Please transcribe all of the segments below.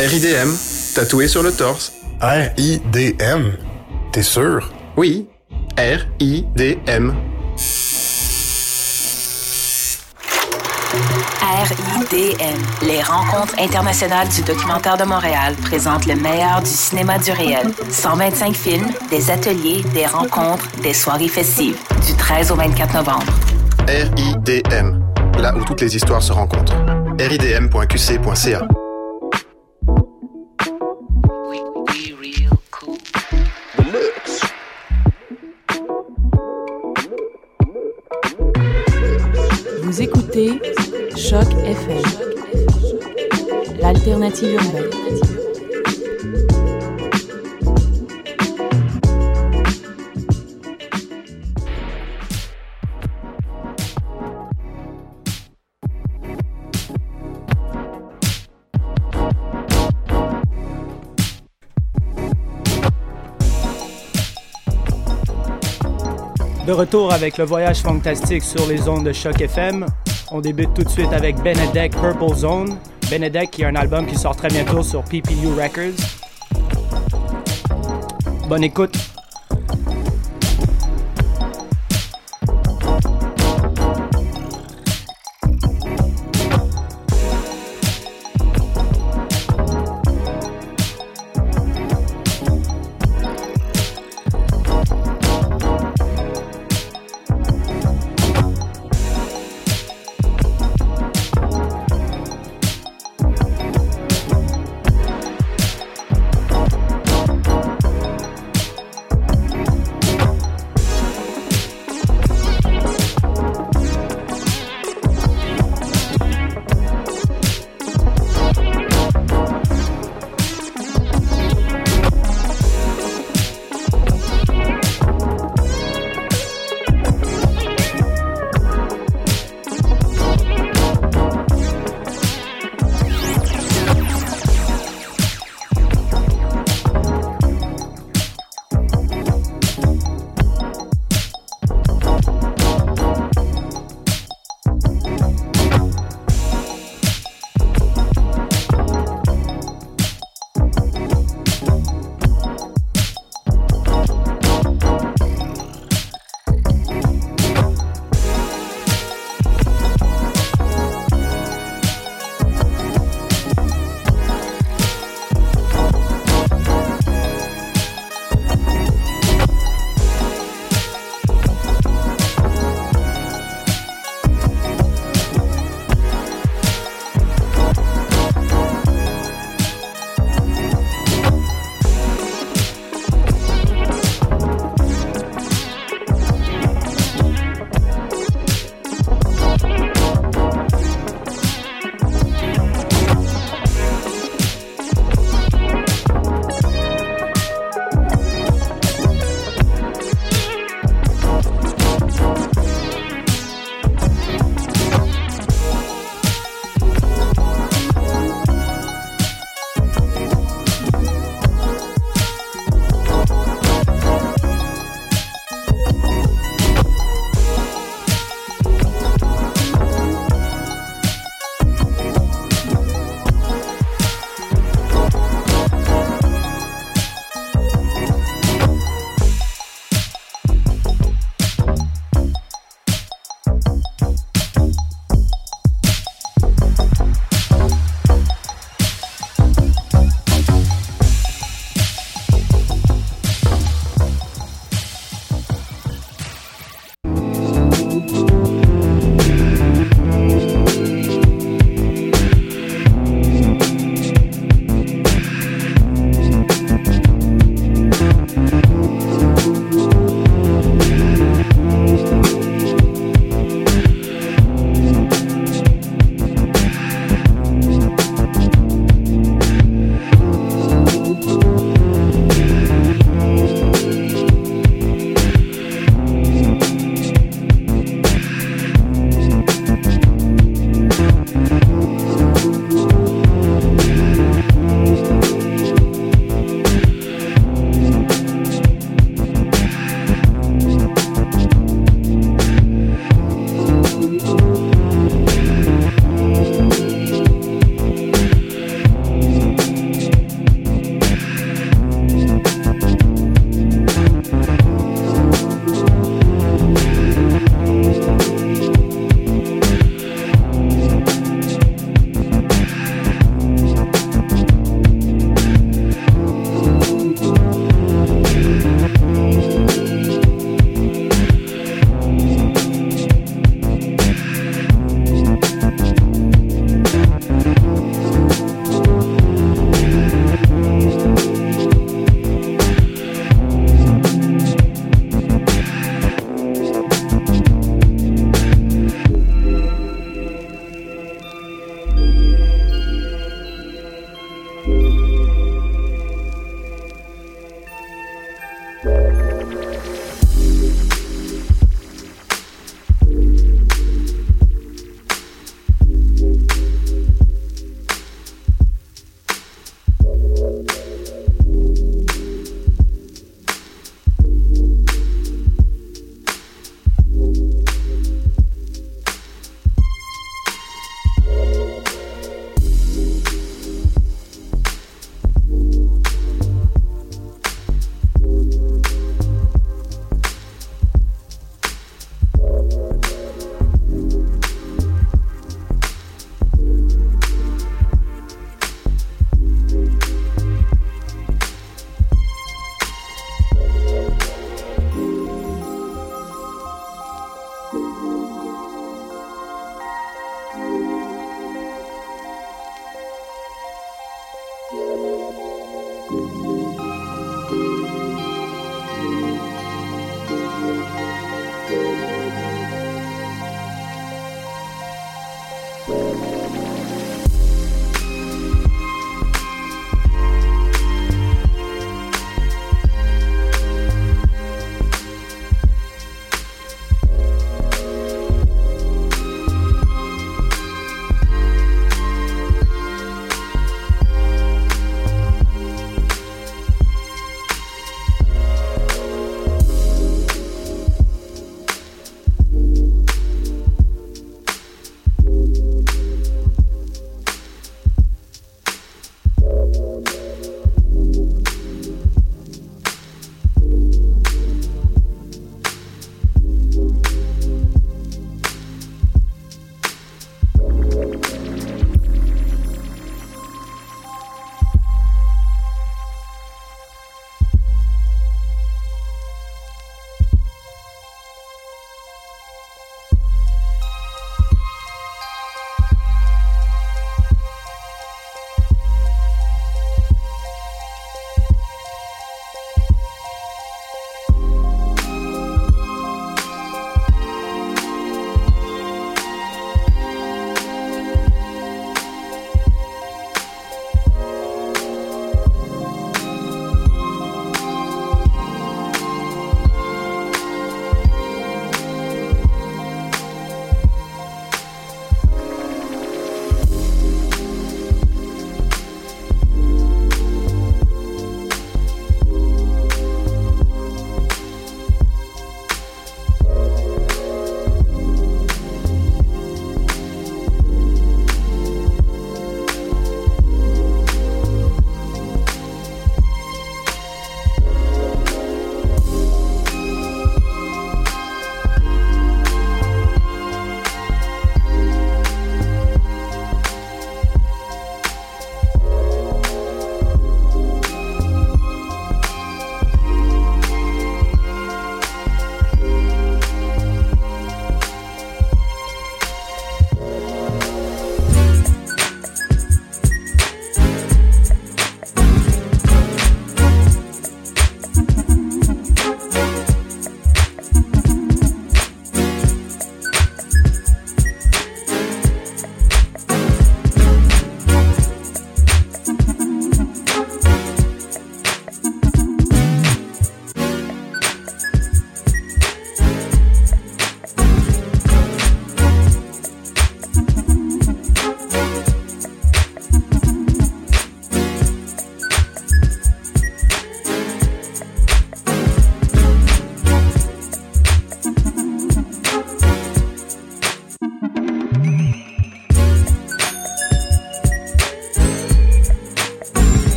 RIDM, tatoué sur le torse. R-I-D-M? T'es sûr? Oui, R-I-D-M. RIDM, les rencontres internationales du documentaire de Montréal présentent le meilleur du cinéma du réel. 125 films, des ateliers, des rencontres, des soirées festives, du 13 au 24 novembre. RIDM, là où toutes les histoires se rencontrent. ridm.qc.ca Choc FM, l'alternative urbaine. De retour avec le voyage fantastique sur les ondes de Choc FM. On débute tout de suite avec Benedek Purple Zone. Benedek qui a un album qui sort très bientôt sur PPU Records. Bonne écoute.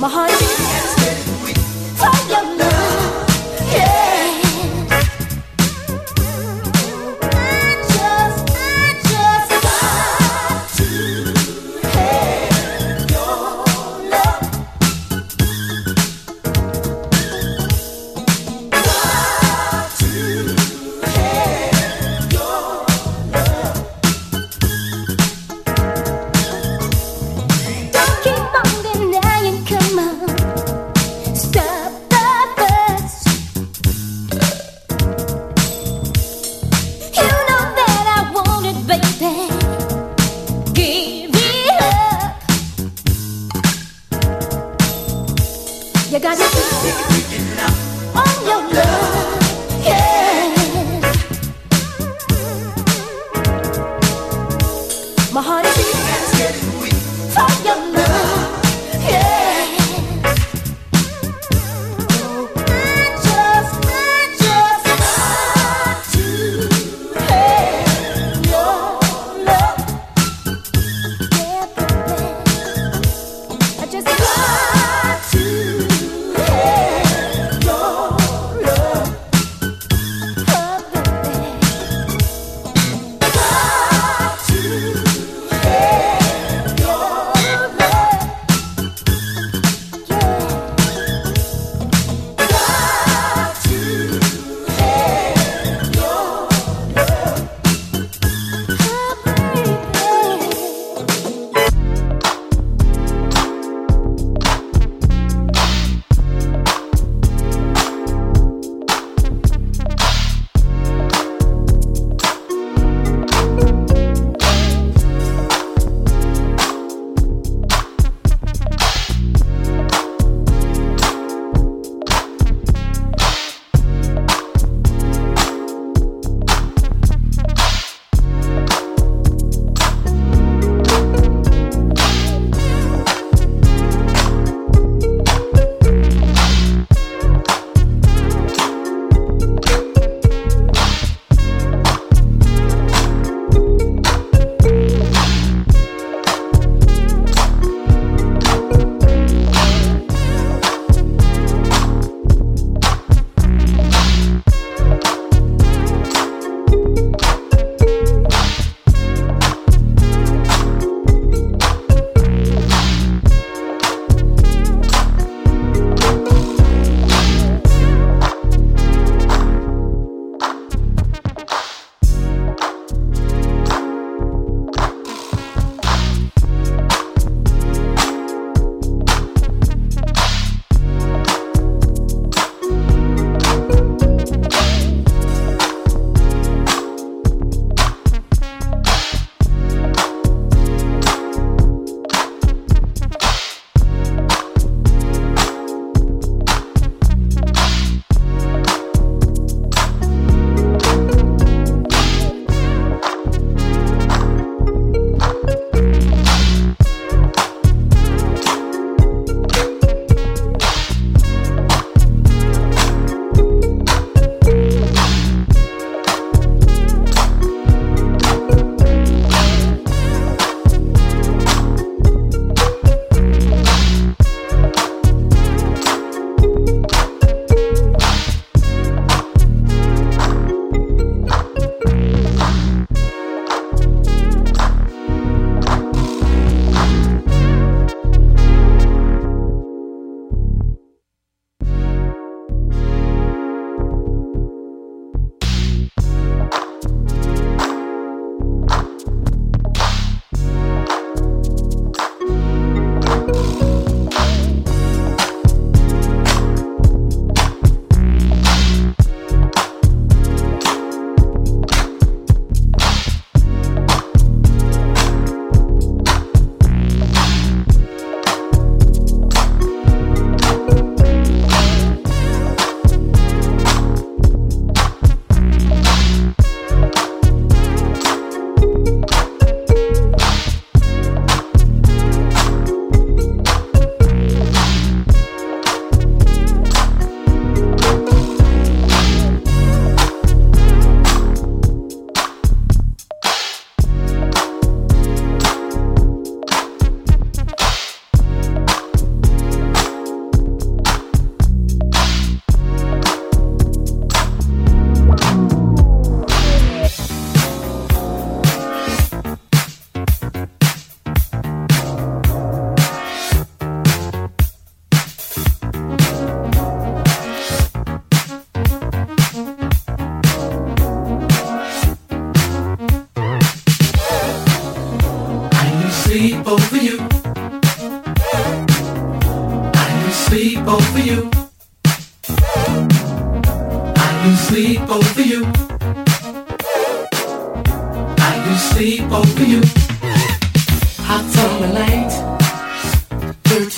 My heart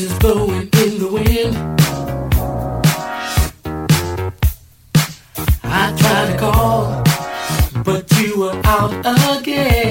Is blowing in the wind. I tried to call, but you were out again.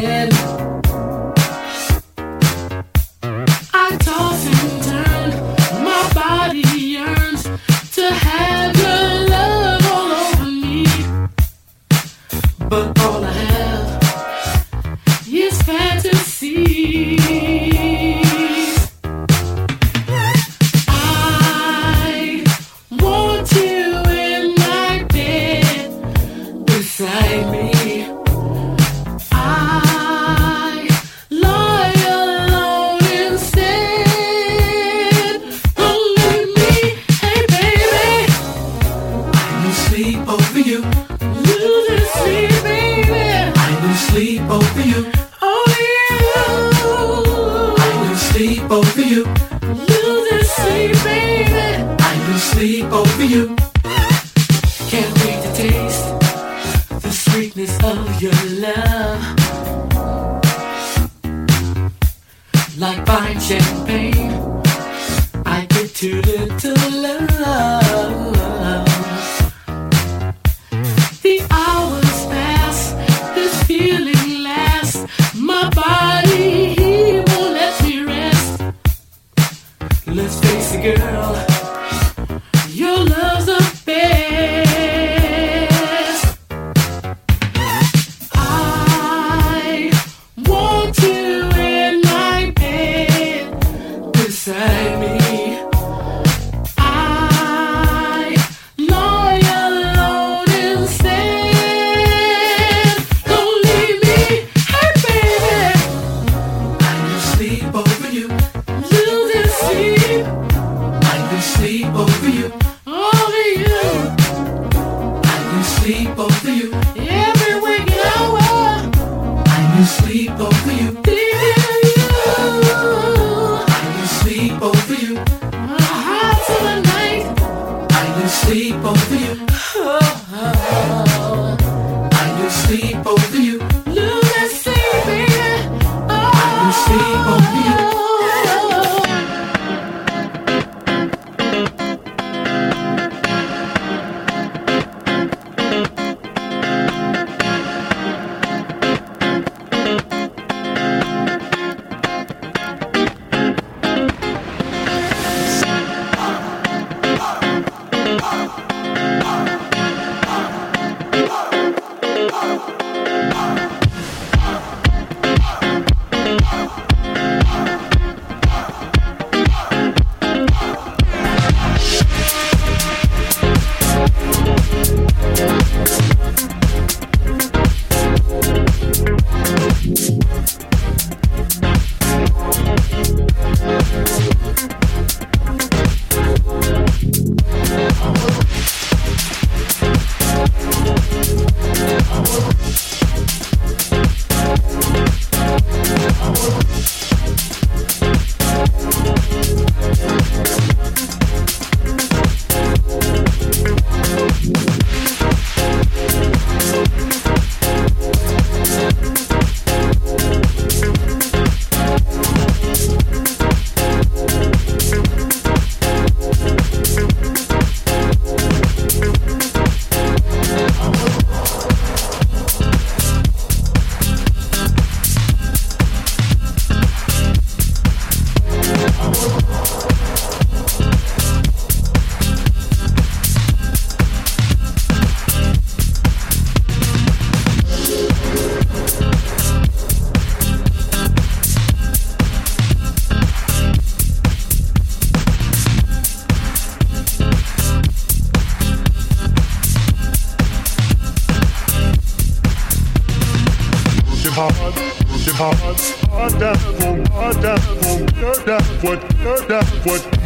foot.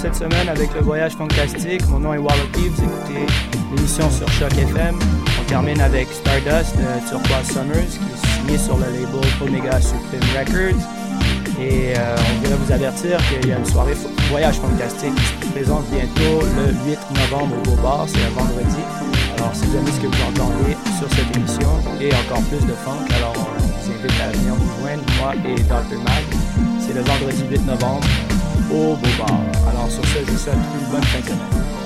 Cette semaine avec le voyage fantastique. Mon nom est Wallopy, vous écoutez l'émission sur Choc FM. On termine avec Stardust de Turquoise Summers qui est signé sur le label Omega Supreme Records. Et euh, on voudrait vous avertir qu'il y a une soirée voyage fantastique qui se présente bientôt le 8 novembre au Beau Bar, c'est un vendredi. Alors si vous aimez ce que vous entendez sur cette émission et encore plus de funk, alors on vous invite à venir nous joindre, moi et Dr. Mag. C'est le vendredi 8 novembre au Beau Bar. Alors sur ce, je vous souhaite une bonne fin de semaine.